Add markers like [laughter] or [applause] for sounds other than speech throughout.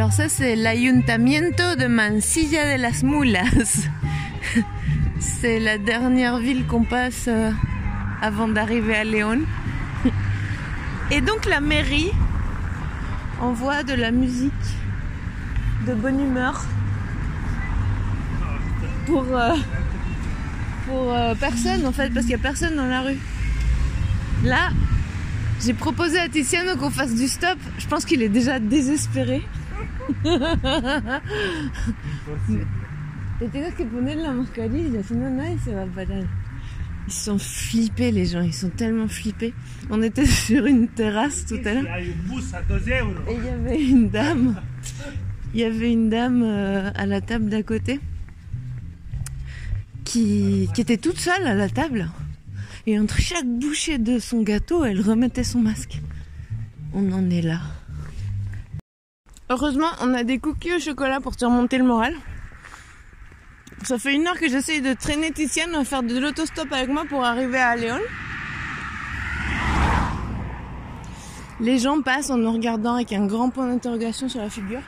Alors ça c'est l'Ayuntamiento de Mansilla de las Mulas. [laughs] C'est la dernière ville qu'on passe euh, avant d'arriver à Léon. [laughs] Et donc la mairie envoie de la musique de bonne humeur pour, euh, euh, personne en fait parce qu'il n'y a personne dans la rue. Là, j'ai proposé à Tiziano qu'on fasse du stop. Je pense qu'il est déjà désespéré. [laughs] Te tienes que poner la mascarilla, sinon nadie se va parar. Ils sont flippés les gens, ils sont tellement flippés. On était [laughs] sur une terrasse tout à l'heure. Et il y avait une dame. Il y avait une dame euh, à la table d'à côté qui, qui était toute seule à la table. Et entre chaque bouchée de son gâteau, elle remettait son masque. On en est là. Heureusement, on a des cookies au chocolat pour te remonter le moral. Ça fait une heure que j'essaye de traîner Tiziane à faire de l'autostop avec moi pour arriver à Léon. Les gens passent en nous regardant avec un grand point d'interrogation sur la figure.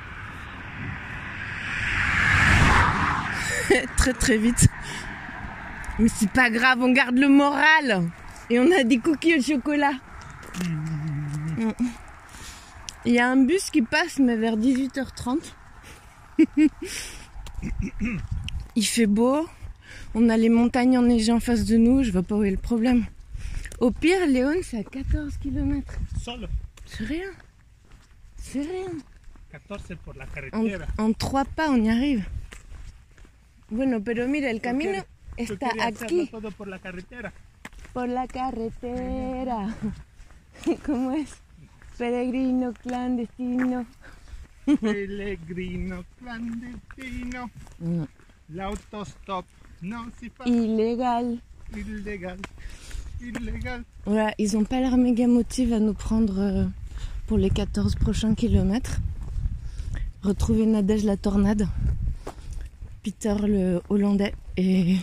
[laughs] très très vite. Mais c'est pas grave, on garde le moral. Et on a des cookies au chocolat. Il y a un bus qui passe, mais vers 18h30. [laughs] Il fait beau. On a les montagnes enneigées en face de nous. Je vois pas où est le problème. Au pire, Léon, c'est à 14 km. C'est rien. C'est rien. 14 por la En, carretera. en trois pas, on y arrive. Bueno, pero mira, el camino está aquí, todo por la carretera. por la carretera. [laughs] ¿Cómo es? Peregrino clandestino. Pellegrino clandestino. Mm. L'autostop. Non, c'est pas Illégal. illégal. Illégal. Voilà, ils ont pas l'air méga motive à nous prendre euh, pour les 14 prochains kilomètres. Retrouver Nadège la tornade, Peter le hollandais et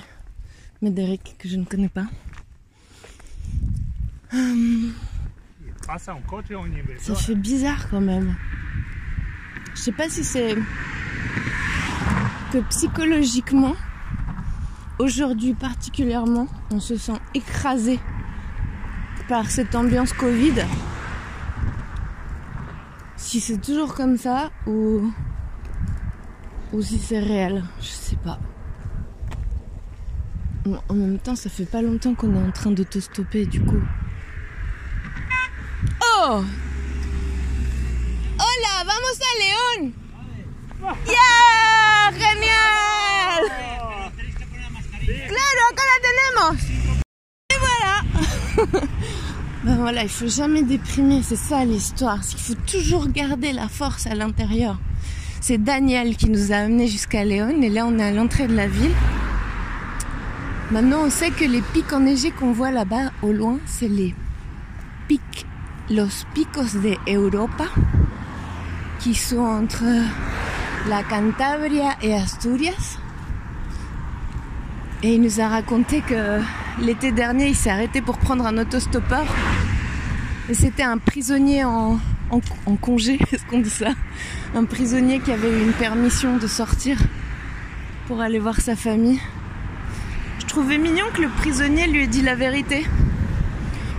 Médéric que je ne connais pas. Hum, ça fait bizarre quand même. Je sais pas si c'est que psychologiquement, aujourd'hui particulièrement, on se sent écrasé par cette ambiance Covid. Si c'est toujours comme ça ou ou si c'est réel, je sais pas. En même temps, ça fait pas longtemps qu'on est en train d'autostopper du coup. Hola, vamos a León. ¡Ya! ¡Genial! Claro, acá la tenemos. Et voilà. [laughs] ben voilà, il faut jamais déprimer, c'est ça l'histoire. Il faut toujours garder la force à l'intérieur. C'est Daniel qui nous a amenés jusqu'à Léon et là on est à l'entrée de la ville. Maintenant on sait que les pics enneigés qu'on voit là-bas au loin, c'est les pics, los picos de Europa, qui sont entre la Cantabria et Asturias. Et il nous a raconté que l'été dernier, il s'est arrêté pour prendre un autostoppeur. Et c'était un prisonnier en, congé, [laughs] est-ce qu'on dit ça? Un prisonnier qui avait une permission de sortir pour aller voir sa famille. Je trouvais mignon que le prisonnier lui ait dit la vérité.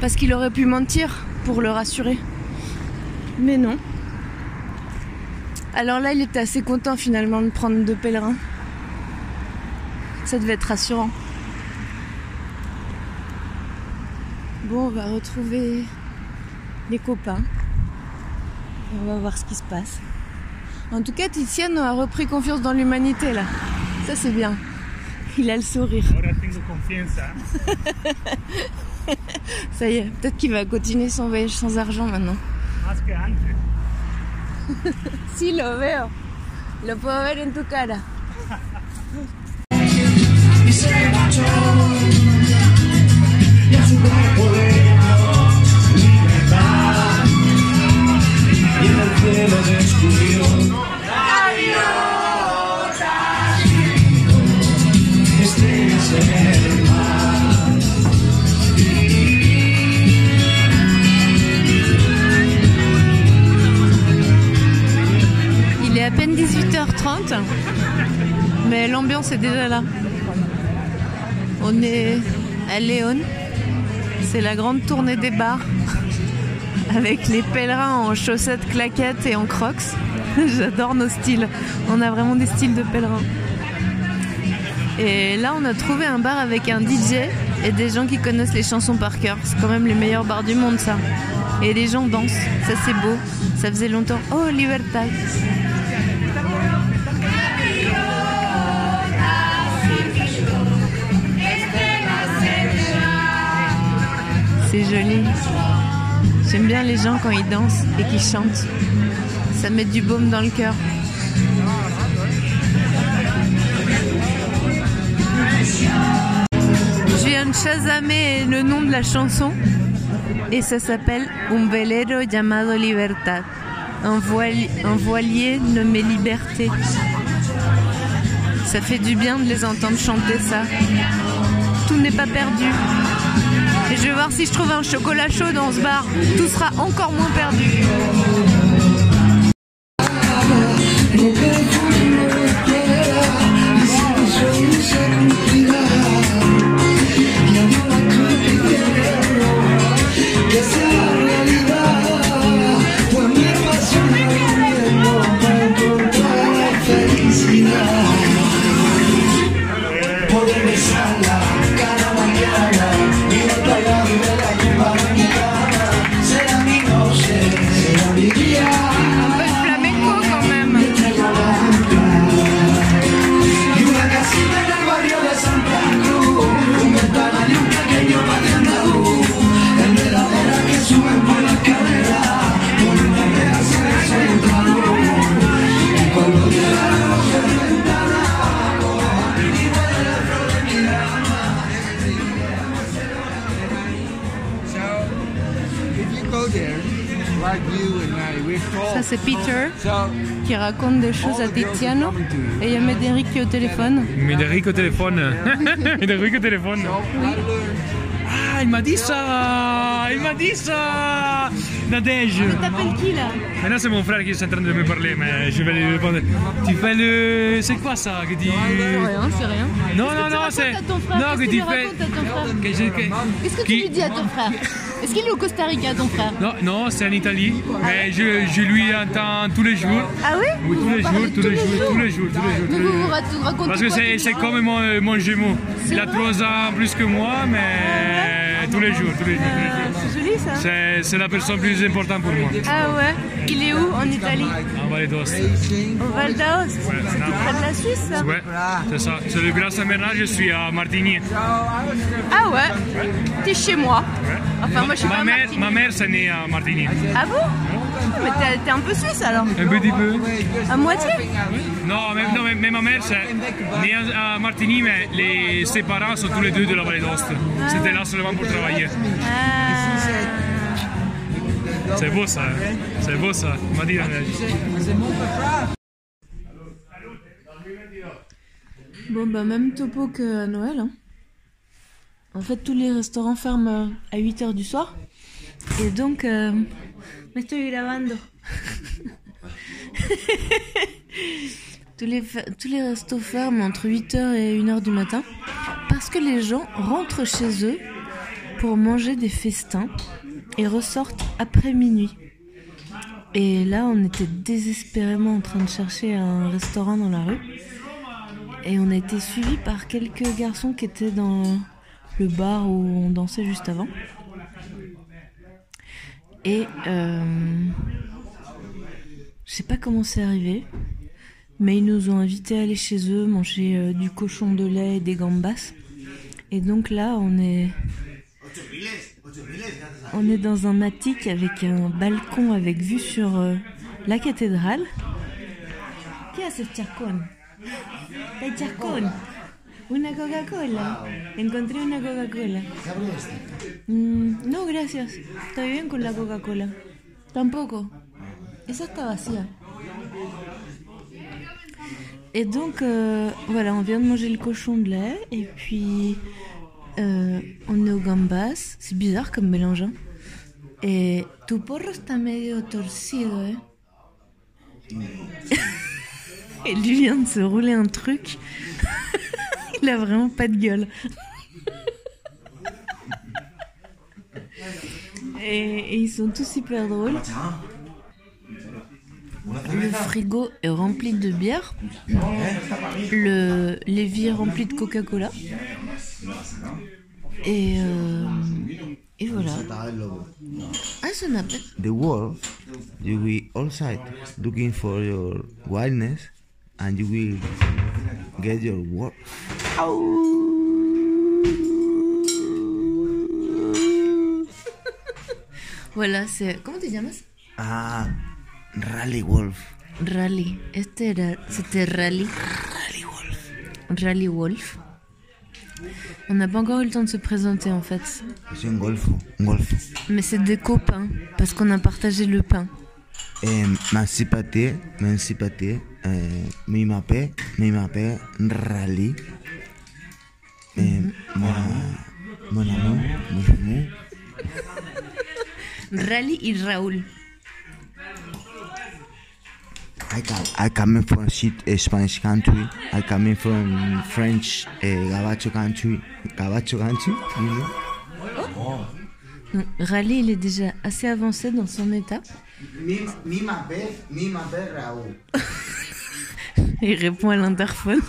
Parce qu'il aurait pu mentir pour le rassurer. Mais non. Alors là, il était assez content finalement de prendre deux pèlerins. Ça devait être rassurant. Bon, on va retrouver les copains. On va voir ce qui se passe. En tout cas, Tiziano a repris confiance dans l'humanité là. Ça c'est bien. Il a le sourire. Ahora tengo confianza. [laughs] [laughs] Ça y est, peut-être qu'il va continuer son voyage sans argent maintenant. [laughs] si, lo veo. Lo puedo ver en tu cara. y en el cielo descubrió peine 18h30, mais l'ambiance est déjà là. On est à Léon. C'est la grande tournée des bars [laughs] avec les pèlerins en chaussettes, claquettes et en crocs. [laughs] J'adore nos styles. On a vraiment des styles de pèlerins. Et là, on a trouvé un bar avec un DJ et des gens qui connaissent les chansons par cœur. C'est quand même les meilleurs bars du monde, ça. Et les gens dansent. Ça, c'est beau. Ça faisait longtemps. Oh, Libertad. J'aime bien les gens quand ils dansent et qu'ils chantent. Ça met du baume dans le cœur. Je viens de chasamer le nom de la chanson et ça s'appelle Un velero llamado Libertad. Un voilier nommé Liberté. Ça fait du bien de les entendre chanter ça. Tout n'est pas perdu. Et je vais voir si je trouve un chocolat chaud dans ce bar. Tout sera encore moins perdu. C'est Peter qui raconte des choses à Tiziano et il y a Médéric qui est au téléphone. Médéric au téléphone. [laughs] Médéric au téléphone. Ah, il m'a dit ça Il m'a dit ça Nadège T'appelles qui là? Maintenant, c'est mon frère qui est en train de me parler, mais je vais lui répondre. Tu fais le. C'est quoi ça que dit Rien, c'est rien. Non, non, tu non, c'est. Non, que tu tu fais. Qu'est-ce que tu lui dis à ton frère? Est-ce qu'il est au Costa Rica ton frère Non, non, c'est en Italie, mais je, je lui entends tous les jours. Ah oui Oui, tous les jours, tous les jours, tous les jours, tous les jours. Vous Parce que c'est c'est comme mon, mon jumeau. Il a trois ans plus que moi, mais tous les jours, tous les jours, tous les jours. Euh, C'est joli ça C'est- C'est la personne plus importante pour moi. Ah ouais Il est où en Italie En Valais d'Ost. Au Val d'Aoste C'est tout près de la Suisse ça Ouais, c'est ça. C'est le grand Saint-Bernard, je suis à Martigny. Ah ouais T'es chez moi Enfin moi je suis pas Ma à mère, ma mère, c'est née à Martigny. Ah bon Mais t'es- t'es un peu suisse alors Un petit peu. À moitié Non, mais, non, mais, mais ma mère, c'est née à à Martigny, mais les, ses parents sont tous les deux de la Vallée d'Ost. C'était là seulement pour travailler. Ah. C'est beau ça. hein. C'est beau ça. Il m'a dit la neige. Bon bah même topo que à Noël. hein. En fait tous les restaurants ferment euh, à 8h du soir. Et donc... Euh... Me [laughs] tous, les tous les restos ferment entre 8h et 1h du matin. Parce que les gens rentrent chez eux pour manger des festins et ressortent après minuit. Et là on était désespérément en train de chercher un restaurant dans la rue. Et on a été suivis par quelques garçons qui étaient dans le bar où on dansait juste avant. Et euh, je sais pas comment c'est arrivé, mais ils nous ont invités à aller chez eux manger euh, du cochon de lait et des gambas. Et donc là, on est on est dans un attic avec un balcon avec vue sur euh, la cathédrale. ¿Qué haces, Chascón? Una Coca-Cola. Encontré una Coca-Cola. Mm, no, gracias. Estoy bien con la Coca-Cola. Tampoco. Esa está vacía. Et donc, euh, voilà, on vient de manger le cochon de lait. Et puis, euh, on est au gambas. C'est bizarre comme mélange. hein. Et tu porro está medio torcido, ¿eh? [laughs] Et lui vient de se rouler un truc. [laughs] Il a vraiment pas de gueule. Et, et ils sont tous hyper drôles. Le frigo est rempli de bière. Le l'évier rempli de Coca-Cola. Et, euh, et voilà. Ah, n'a pas. the wolf, you will outside looking for your wildness, and you will get your wolf. Voilà, c'est. ¿Cómo te llamas? Ah, rally wolf. Rally. Este era. C'était Rally. Rally wolf. Rally Wolf. On n'a pas encore eu le temps de se présenter en fait. Es un golfo, un golfo. Mais c'est des copains. Parce qu'on a partagé le pain. Eh, Mansipate, Mansipate, eh, mi mape, mi mape, rally. Mon, mon amour, mon amour. Rally y Raúl. I come, I coming from shit, eh, Spanish country. I coming from French, eh, Gabacho country. Gabacho country, you know? Donc, Rally, il est déjà assez avancé dans son état. Mi, mi mi Raúl. [laughs] Il répond à l'interphone.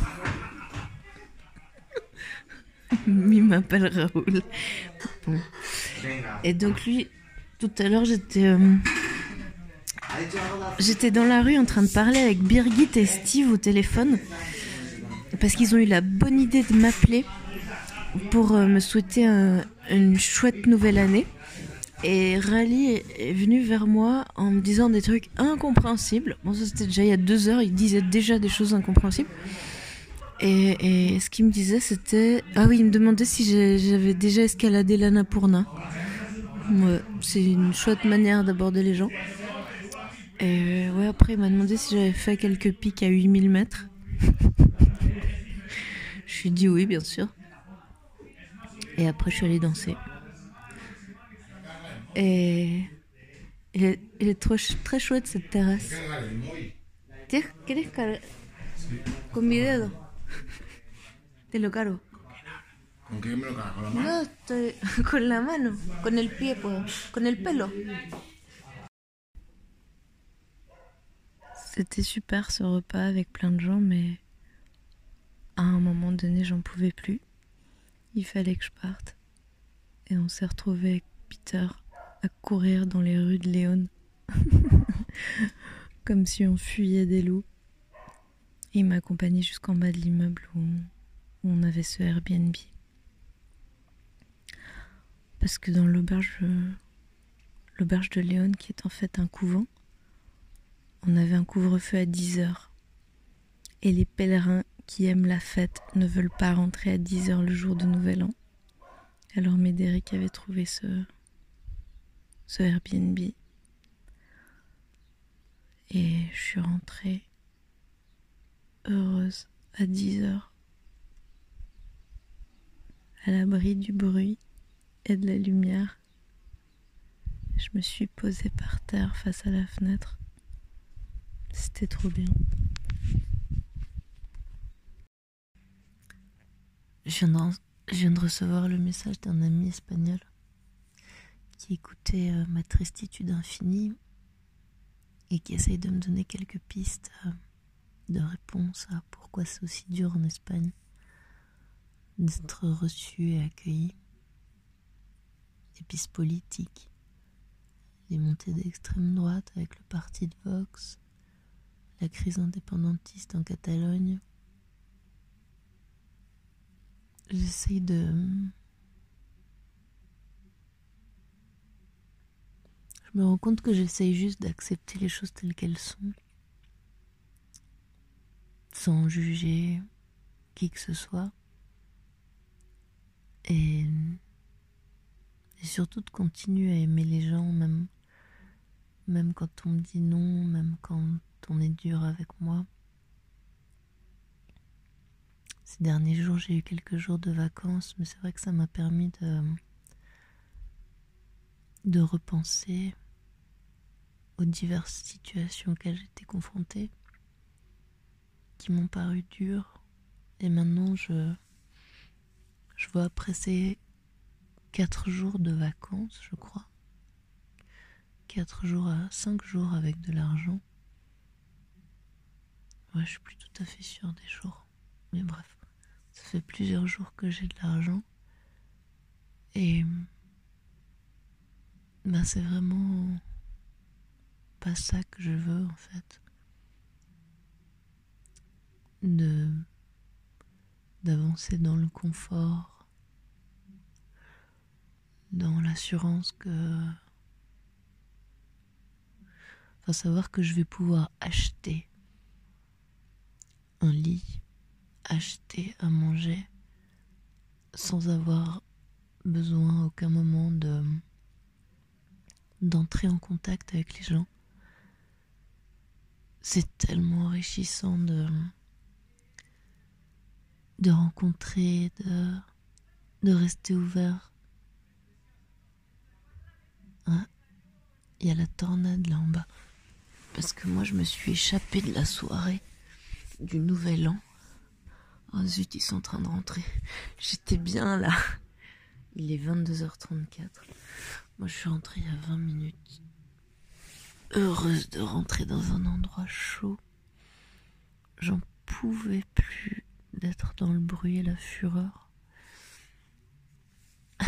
Il m'appelle Raoul. Bon. Et donc lui, tout à l'heure, j'étais euh, j'étais dans la rue en train de parler avec Birgit et Steve au téléphone parce qu'ils ont eu la bonne idée de m'appeler pour euh, me souhaiter un- une chouette nouvelle année. Et Rally est- est venu vers moi en me disant des trucs incompréhensibles. Bon, ça c'était déjà il y a deux heures, il disait déjà des choses incompréhensibles. Et, ce qu'il me disait, c'était. Ah oui, il me demandait si j'avais déjà escaladé l'Annapurna. Ouais, c'est une chouette manière d'aborder les gens. Et ouais, après, il m'a demandé si j'avais fait quelques pics à 8000 mètres. je lui ai dit oui, bien sûr. Et après, je suis allée danser. Et. Il est, très chouette cette terrasse. Con mi dedo. Te lo cargo. ¿Con qué me lo cago? ¿Con la mano? No, estoy [laughs] con la mano, con el pie, puedo, con el pelo. C'était super ce repas avec plein de gens, mais à un moment donné, j'en pouvais plus. Il fallait que je parte. Et on s'est retrouvé avec Peter à courir dans les rues de Léon. [laughs] Comme si on fuyait des loups. Il m'a accompagné jusqu'en bas de l'immeuble où on avait ce Airbnb. Parce que dans l'auberge, l'auberge de Léon, qui est en fait un couvent, on avait un couvre-feu à 10 heures. Et les pèlerins qui aiment la fête ne veulent pas rentrer à 10 heures le jour de Nouvel An. Alors Médéric avait trouvé ce, ce Airbnb. Et je suis rentrée heureuse à 10 heures, à l'abri du bruit et de la lumière. Je me suis posée par terre face à la fenêtre. C'était trop bien. Je viens, de, je viens de recevoir le message d'un ami espagnol qui écoutait euh, ma tristitude infinie et qui essaye de me donner quelques pistes euh, de réponse à pourquoi c'est aussi dur en Espagne d'être reçu et accueilli. Des pistes politiques, les montées d'extrême droite avec le parti de Vox, la crise indépendantiste en Catalogne. J'essaye de... Je me rends compte que j'essaye juste d'accepter les choses telles qu'elles sont, sans juger qui que ce soit. Et, surtout de continuer à aimer les gens, même, même quand on me dit non, même quand on est dur avec moi. Ces derniers jours, j'ai eu quelques jours de vacances, mais c'est vrai que ça m'a permis de, de repenser aux diverses situations auxquelles j'étais confrontée. Qui m'ont paru dures. Et maintenant, je, je vois après ces quatre jours de vacances, je crois. Quatre jours à cinq jours avec de l'argent. Je suis plus tout à fait sûre des jours. Mais bref, ça fait plusieurs jours que j'ai de l'argent. Et ben c'est vraiment pas ça que je veux en fait. De d'avancer dans le confort, dans l'assurance que enfin savoir que je vais pouvoir acheter un lit, acheter à manger sans avoir besoin à aucun moment de d'entrer en contact avec les gens. C'est tellement enrichissant de de rencontrer, de de rester ouvert. Il y a la tornade là en bas. Parce que moi je me suis échappée de la soirée du nouvel an. Oh zut, ils sont en train de rentrer. J'étais bien là. Il est 22h34. Moi, je suis rentrée il y a 20 minutes. Heureuse de rentrer dans un endroit chaud. J'en pouvais plus d'être dans le bruit et la fureur. [laughs]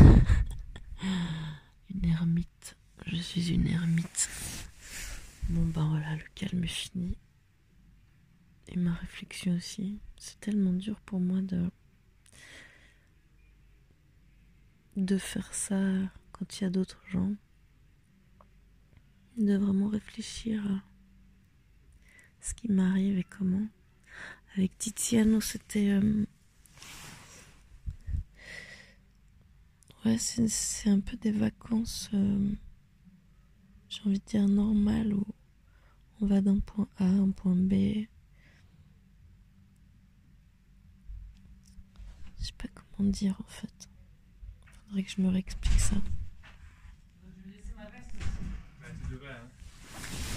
une ermite. Je suis une ermite. Bon, ben voilà, le calme est fini. Et ma réflexion aussi. C'est tellement dur pour moi de de faire ça quand il y a d'autres gens. De vraiment réfléchir à ce qui m'arrive et comment. Avec Tiziano, c'était. euh, Ouais, c'est un peu des vacances, euh, j'ai envie de dire normales, où on va d'un point A à un point B. Je sais pas comment dire en fait. Faudrait que je me réexplique ça.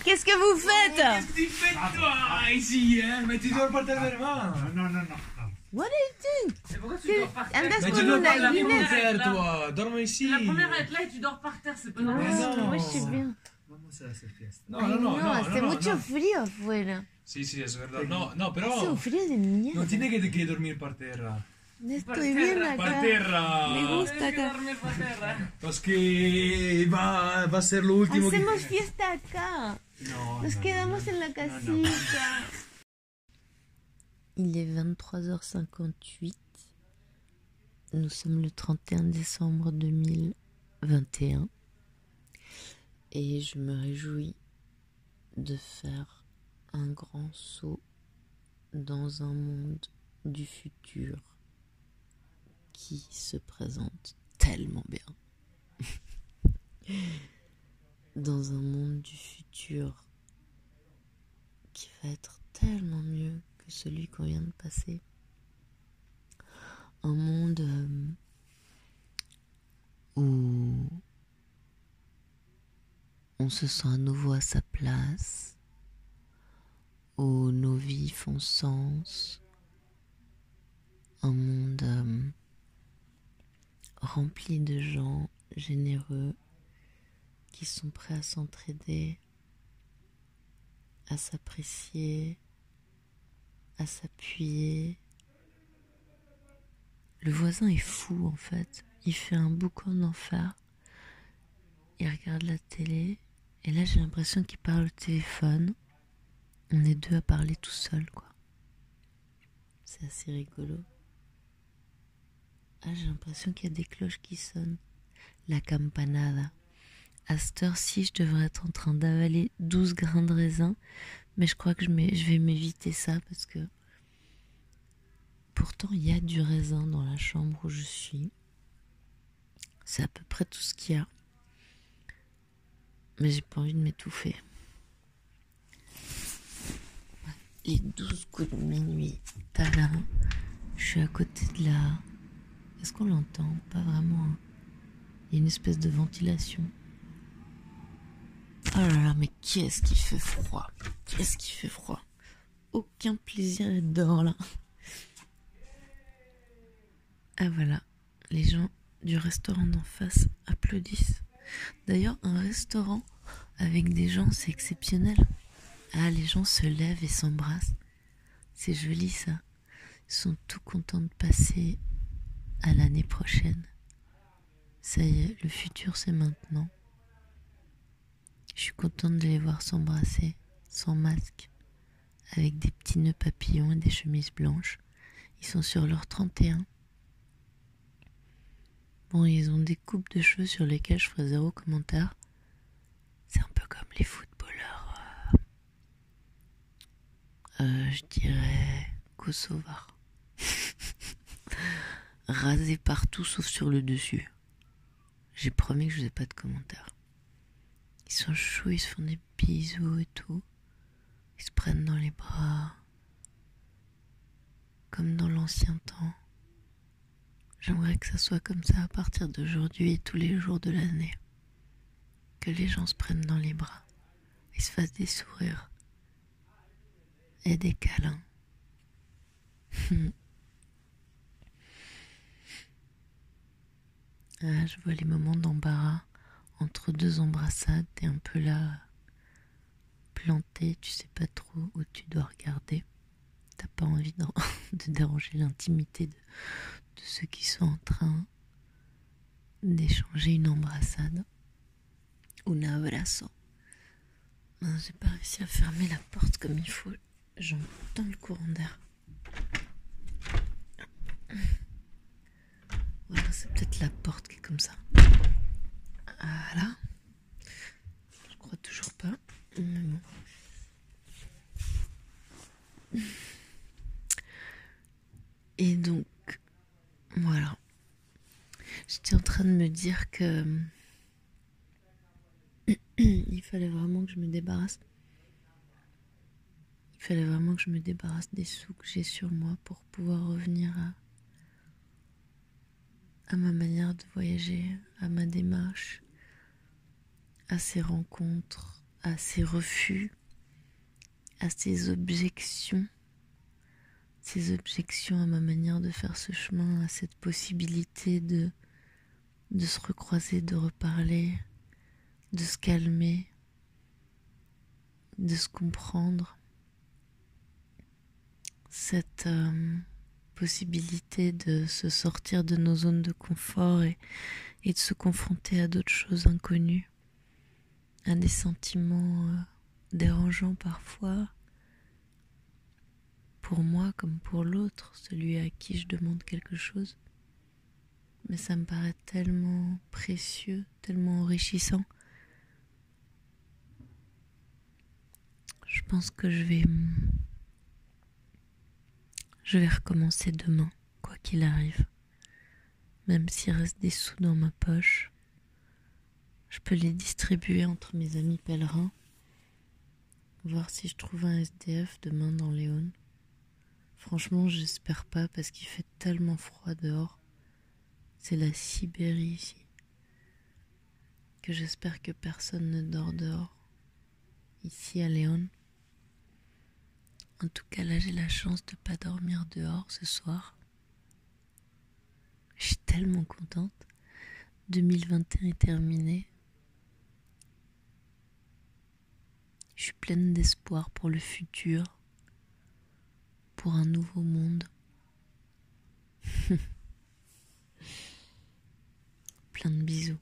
Qu'est-ce que vous faites Tu fais toi ici, hein Mais tu dors par terre vraiment Non, non, non, non. What are you doing Mais pourquoi tu dors par terre Mais con tu dors la guinea. terre, toi Dorme ici la première à être là et tu dors par terre, c'est pas normal. Non. moi je suis bien. Vamos a hacer fiesta. No, no, no, no, hace no, no, mucho no. frío afuera. Sí, sí, es verdad. No, no, Hace pero un frío de mierda. no tiene que, que dormir par. No estoy bien. Par acá. terra. Me gusta que acá. dormir par. Parce que va, va a ser lo último que... Hacemos fiesta acá. No, Nos no, quedamos en la casita. Il est 23h58. Nous sommes le 31 décembre 2021. Et je me réjouis de faire un grand saut dans un monde du futur qui se présente tellement bien. [laughs] dans un monde du futur qui va être tellement mieux que celui qu'on vient de passer. Un monde euh, où on se sent à nouveau à sa place, où nos vies font sens, un monde euh, rempli de gens généreux qui sont prêts à s'entraider, à s'apprécier, à s'appuyer. Le voisin est fou en fait. Il fait un boucan d'enfer. Il regarde la télé. Et là j'ai l'impression qu'il parle au téléphone. On est deux à parler tout seul quoi. C'est assez rigolo. Ah j'ai l'impression qu'il y a des cloches qui sonnent. La campanada. À cette heure-ci, je devrais être en train d'avaler 12 grains de raisin, mais je crois que je, vais m'éviter ça parce que pourtant il y a du raisin dans la chambre où je suis. C'est à peu près tout ce qu'il y a. Mais j'ai pas envie de m'étouffer. Les 12 coups de minuit, talin. Je suis à côté de la. Est-ce qu'on l'entend Pas vraiment. hein? Il y a une espèce de ventilation. Oh là là, mais qu'est-ce qui fait froid Qu'est-ce qui fait froid aucun plaisir dehors là. Ah voilà, les gens du restaurant d'en face applaudissent. D'ailleurs, un restaurant avec des gens, c'est exceptionnel. Ah, les gens se lèvent et s'embrassent. C'est joli ça. Ils sont tout contents de passer à l'année prochaine. Ça y est, le futur c'est maintenant. Je suis contente de les voir s'embrasser, sans masque, avec des petits nœuds papillons et des chemises blanches. Ils sont sur leur 31. Bon, ils ont des coupes de cheveux sur lesquelles je ferai zéro commentaire. C'est un peu comme les footballeurs. euh, euh, je dirais Kosovar. [laughs] Rasés partout sauf sur le dessus. J'ai promis que je faisais pas de commentaires. Ils sont chauds, ils se font des bisous et tout. Ils se prennent dans les bras. Comme dans l'ancien temps. J'aimerais que ça soit comme ça à partir d'aujourd'hui et tous les jours de l'année. Que les gens se prennent dans les bras. Ils se fassent des sourires. Et des câlins. [laughs] ah, je vois les moments d'embarras entre deux embrassades, t'es un peu là, planté, tu sais pas trop où tu dois regarder. T'as pas envie [laughs] de, déranger l'intimité de, ceux qui sont en train d'échanger une embrassade. Un abrazo. J'ai pas réussi à fermer la porte comme il faut. J'entends le courant d'air. C'est peut-être la porte qui est comme ça. Voilà. Je crois toujours pas. Et donc, voilà. J'étais en train de me dire que [clears throat] il fallait vraiment que je me débarrasse. Il fallait vraiment que je me débarrasse des sous que j'ai sur moi pour pouvoir revenir à, à ma manière de voyager, à ma démarche, à ces rencontres, à ces refus, à ces objections, ces objections à ma manière de faire ce chemin, à cette possibilité de, se recroiser, de reparler, de se calmer, de se comprendre. Cette euh, possibilité de se sortir de nos zones de confort et de se confronter à d'autres choses inconnues, à des sentiments euh, dérangeants parfois, pour moi comme pour l'autre, celui à qui je demande quelque chose. Mais ça me paraît tellement précieux, tellement enrichissant. Je pense que je vais je vais recommencer demain, quoi qu'il arrive. Même s'il reste des sous dans ma poche, je peux les distribuer entre mes amis pèlerins. Voir si je trouve un SDF demain dans Léon. Franchement, j'espère pas parce qu'il fait tellement froid dehors. C'est la Sibérie ici. Que j'espère que personne ne dort dehors. Ici à Léon. En tout cas, là, j'ai la chance de pas dormir dehors ce soir. Je suis tellement contente. 2021 est terminé. Je suis pleine d'espoir pour le futur, pour un nouveau monde. [laughs] Plein de bisous.